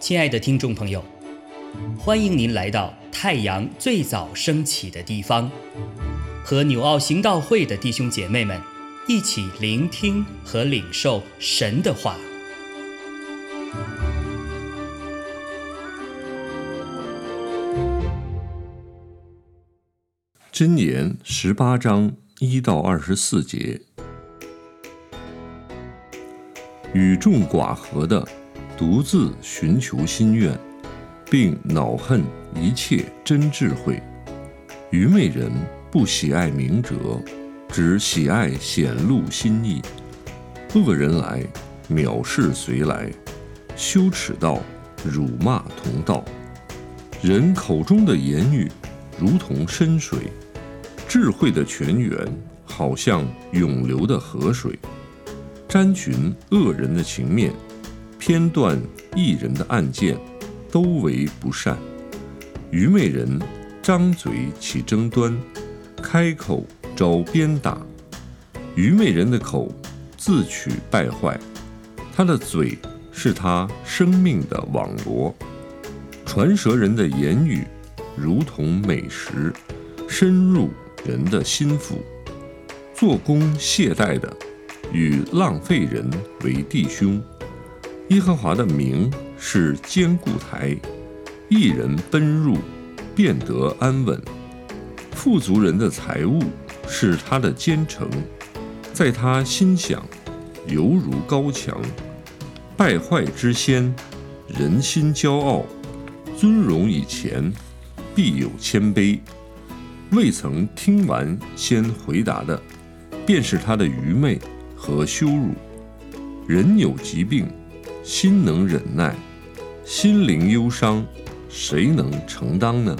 亲爱的听众朋友，欢迎您来到太阳最早升起的地方，和纽奥行道会的弟兄姐妹们一起聆听和领受神的话。箴言十八章一到二十四节，与众寡合的。独自寻求心愿，并恼恨一切真智慧。愚昧人不喜爱明哲，只喜爱显露心意。恶人来，藐视随来；羞耻道，辱骂同道。人口中的言语，如同深水；智慧的泉源，好像涌流的河水。沾寻恶人的情面。偏断一人的案件，都为不善；愚昧人张嘴起争端，开口招鞭打。愚昧人的口自取败坏，他的嘴是他生命的网罗。传舌人的言语如同美食，深入人的心腹。做工懈怠的，与浪费人为弟兄。耶和华的名是坚固台，一人奔入，便得安稳。富足人的财物是他的坚城，在他心想，犹如高墙。败坏之先，人心骄傲；尊荣以前，必有谦卑。未曾听完先回答的，便是他的愚昧和羞辱。人有疾病。心能忍耐，心灵忧伤，谁能承担呢？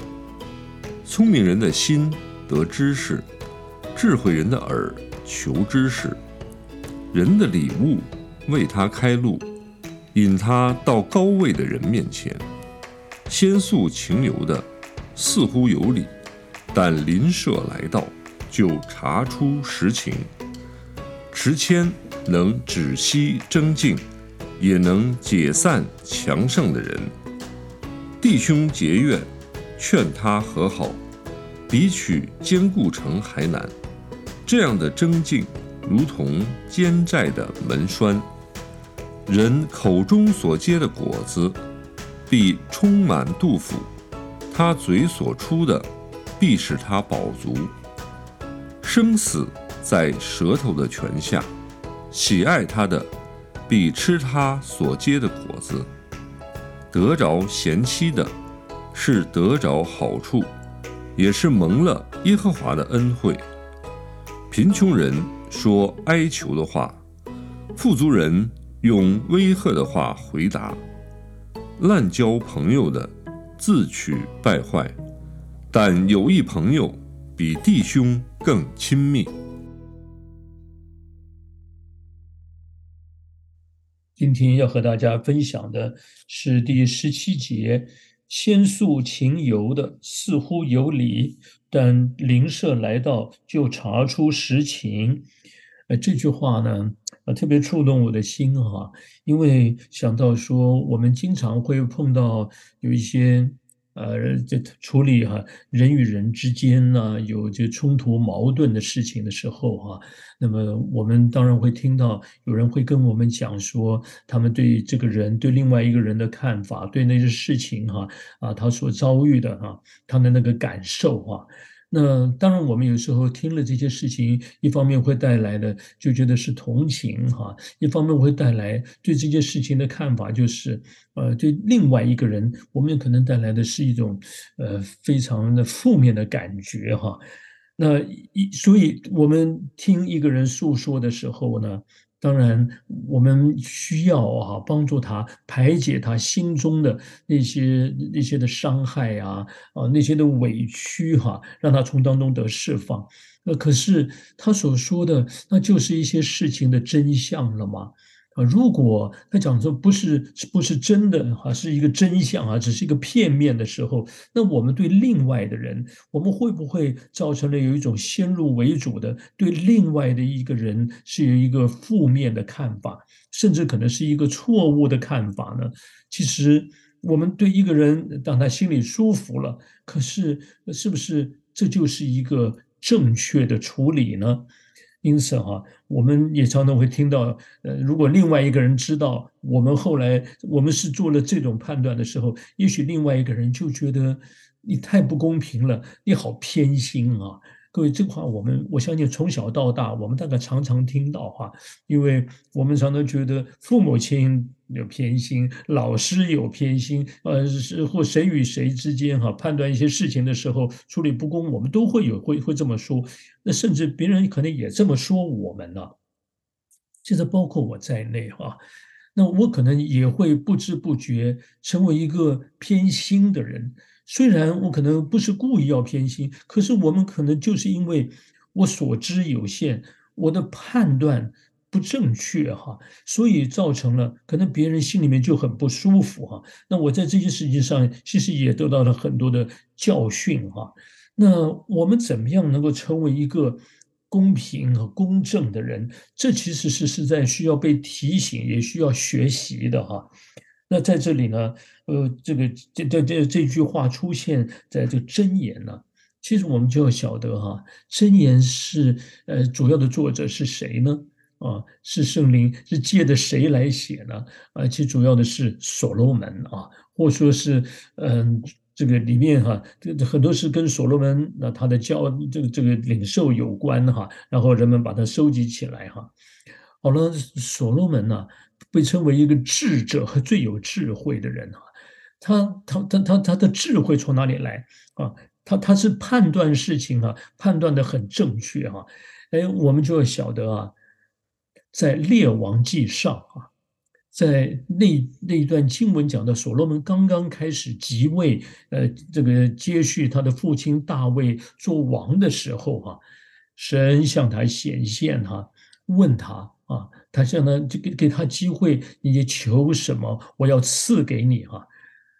聪明人的心得知识，智慧人的耳求知识。人的礼物为他开路，引他到高位的人面前。先诉情由的似乎有理，但邻舍来到就查出实情。持谦能止息争竞。也能解散强盛的人，弟兄结怨，劝他和好，比取坚固城还难。这样的争竞，如同奸债的门栓。人口中所结的果子，必充满肚腹；他嘴所出的，必使他饱足。生死在舌头的泉下，喜爱他的。必吃他所结的果子，得着贤妻的，是得着好处，也是蒙了耶和华的恩惠。贫穷人说哀求的话，富足人用威吓的话回答。滥交朋友的，自取败坏，但有一朋友比弟兄更亲密。今天要和大家分享的是第十七节：先诉情由的似乎有理，但灵舍来到就查出实情。呃，这句话呢，呃，特别触动我的心哈，因为想到说，我们经常会碰到有一些。呃，这处理哈人与人之间呢有这冲突矛盾的事情的时候哈，那么我们当然会听到有人会跟我们讲说，他们对这个人对另外一个人的看法，对那些事情哈啊他所遭遇的哈他的那个感受哈。那当然，我们有时候听了这些事情，一方面会带来的就觉得是同情哈，一方面会带来对这件事情的看法，就是呃，对另外一个人，我们可能带来的是一种呃非常的负面的感觉哈。那一所以我们听一个人诉说的时候呢。当然，我们需要啊帮助他排解他心中的那些那些的伤害啊啊那些的委屈哈，让他从当中得释放。那可是他所说的，那就是一些事情的真相了吗？啊，如果他讲说不是不是真的哈，是一个真相啊，只是一个片面的时候，那我们对另外的人，我们会不会造成了有一种先入为主的对另外的一个人是有一个负面的看法，甚至可能是一个错误的看法呢？其实我们对一个人当他心里舒服了，可是是不是这就是一个正确的处理呢？因此哈，我们也常常会听到，呃，如果另外一个人知道我们后来我们是做了这种判断的时候，也许另外一个人就觉得你太不公平了，你好偏心啊。各位，这个话我们我相信从小到大，我们大概常常听到哈，因为我们常常觉得父母亲有偏心，老师有偏心，呃，是或谁与谁之间哈判断一些事情的时候处理不公，我们都会有会会这么说。那甚至别人可能也这么说我们呢，其实包括我在内哈，那我可能也会不知不觉成为一个偏心的人。虽然我可能不是故意要偏心，可是我们可能就是因为我所知有限，我的判断不正确哈，所以造成了可能别人心里面就很不舒服哈。那我在这件事情上其实也得到了很多的教训哈。那我们怎么样能够成为一个公平和公正的人？这其实是是在需要被提醒，也需要学习的哈。那在这里呢，呃，这个这这这这句话出现在这箴言呢，其实我们就要晓得哈，箴言是呃主要的作者是谁呢？啊，是圣灵是借的谁来写呢？啊，其实主要的是所罗门啊，或说是嗯这个里面哈，这很多是跟所罗门那他的教这个这个领受有关哈，然后人们把它收集起来哈。好了，所罗门呢？被称为一个智者和最有智慧的人啊，他他他他他的智慧从哪里来啊？他他是判断事情啊，判断的很正确哈。哎，我们就要晓得啊，在列王记上啊，在那那一段经文讲的所罗门刚刚开始即位，呃，这个接续他的父亲大卫做王的时候啊，神向他显现哈，问他啊。他向他就给给他机会，你求什么，我要赐给你哈。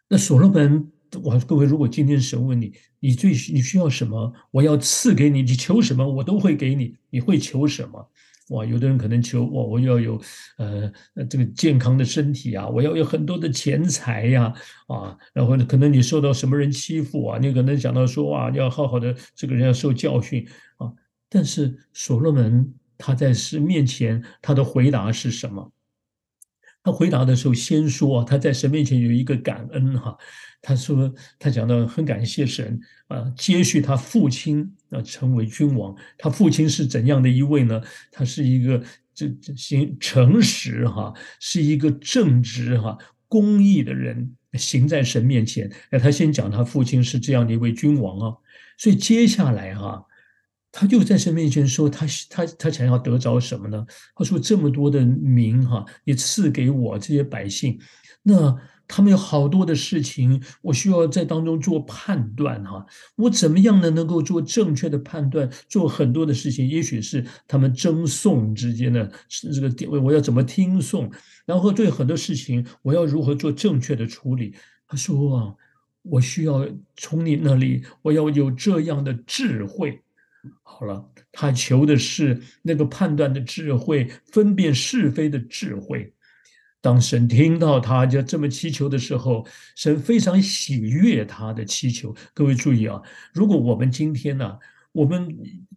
那所罗门，哇，各位，如果今天神问你，你最你需要什么，我要赐给你，你求什么，我都会给你。你会求什么？哇，有的人可能求哇，我要有呃这个健康的身体啊，我要有很多的钱财呀啊，然后呢，可能你受到什么人欺负啊，你可能想到说哇，要好好的这个人要受教训啊。但是所罗门。他在神面前，他的回答是什么？他回答的时候，先说他在神面前有一个感恩哈。他说他讲到很感谢神啊，接续他父亲啊成为君王。他父亲是怎样的一位呢？他是一个这这行诚实哈，是一个正直哈、公义的人，行在神面前。哎，他先讲他父亲是这样的一位君王啊，所以接下来哈。他就在神面前说：“他他他想要得着什么呢？他说：这么多的民哈，你赐给我这些百姓，那他们有好多的事情，我需要在当中做判断哈。我怎么样呢？能够做正确的判断？做很多的事情，也许是他们争讼之间的这个点位，我要怎么听讼？然后对很多事情，我要如何做正确的处理？他说啊，我需要从你那里，我要有这样的智慧。”好了，他求的是那个判断的智慧，分辨是非的智慧。当神听到他就这么祈求的时候，神非常喜悦他的祈求。各位注意啊，如果我们今天呢，我们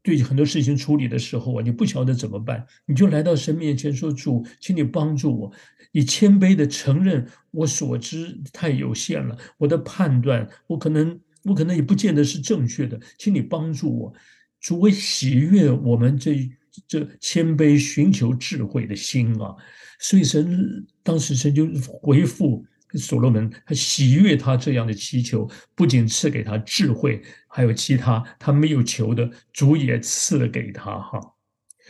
对很多事情处理的时候啊，你不晓得怎么办，你就来到神面前说：“主，请你帮助我。”你谦卑的承认我所知太有限了，我的判断我可能我可能也不见得是正确的，请你帮助我。主为喜悦我们这这谦卑寻求智慧的心啊，所以神当时神就回复所罗门，他喜悦他这样的祈求，不仅赐给他智慧，还有其他他没有求的，主也赐了给他哈。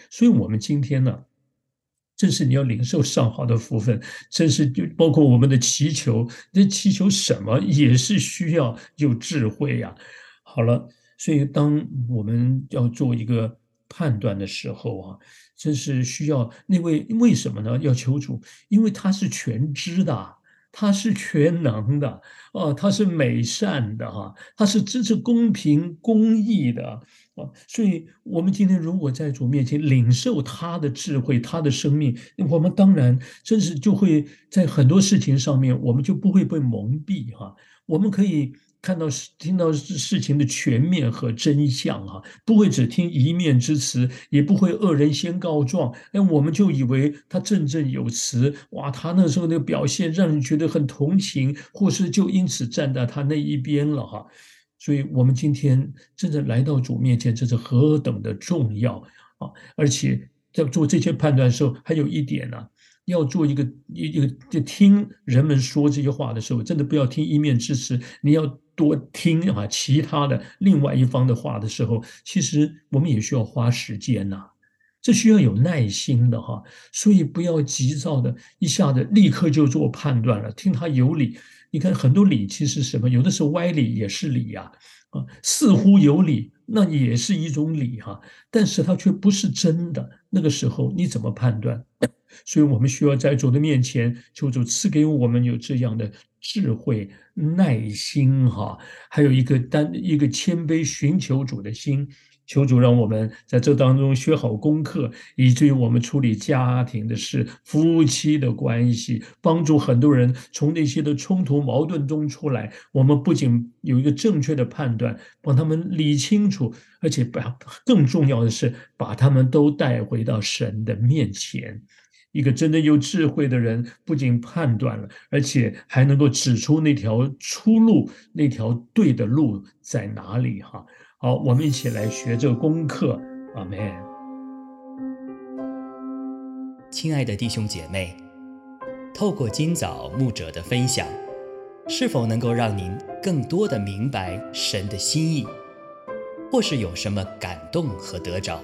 所以，我们今天呢，正是你要领受上好的福分，正是就包括我们的祈求，这祈求什么也是需要有智慧呀。好了。所以，当我们要做一个判断的时候啊，真是需要那位为什么呢？要求主，因为他是全知的。他是全能的，哦，他是美善的，哈，他是支持公平公义的，啊，所以，我们今天如果在主面前领受他的智慧、他的生命，我们当然真是就会在很多事情上面，我们就不会被蒙蔽，哈，我们可以。看到事听到事情的全面和真相啊，不会只听一面之词，也不会恶人先告状，哎，我们就以为他振振有词，哇，他那时候那个表现让人觉得很同情，或是就因此站在他那一边了哈。所以，我们今天真的来到主面前，这是何等的重要啊！而且在做这些判断的时候，还有一点呢。要做一个一一个，就听人们说这些话的时候，真的不要听一面之词，你要多听啊，其他的另外一方的话的时候，其实我们也需要花时间呐，这需要有耐心的哈，所以不要急躁的一下子立刻就做判断了，听他有理，你看很多理其实什么，有的时候歪理也是理呀，啊，似乎有理，那也是一种理哈，但是它却不是真的，那个时候你怎么判断？所以我们需要在主的面前求主赐给我们有这样的智慧、耐心，哈，还有一个单一个谦卑寻求主的心。求主让我们在这当中学好功课，以至于我们处理家庭的事、夫妻的关系，帮助很多人从那些的冲突矛盾中出来。我们不仅有一个正确的判断，帮他们理清楚，而且把更重要的是把他们都带回到神的面前。一个真的有智慧的人，不仅判断了，而且还能够指出那条出路，那条对的路在哪里。哈，好，我们一起来学这功课。阿门。亲爱的弟兄姐妹，透过今早牧者的分享，是否能够让您更多的明白神的心意，或是有什么感动和得着？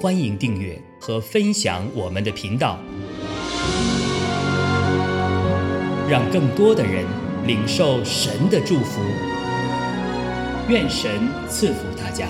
欢迎订阅和分享我们的频道，让更多的人领受神的祝福。愿神赐福大家。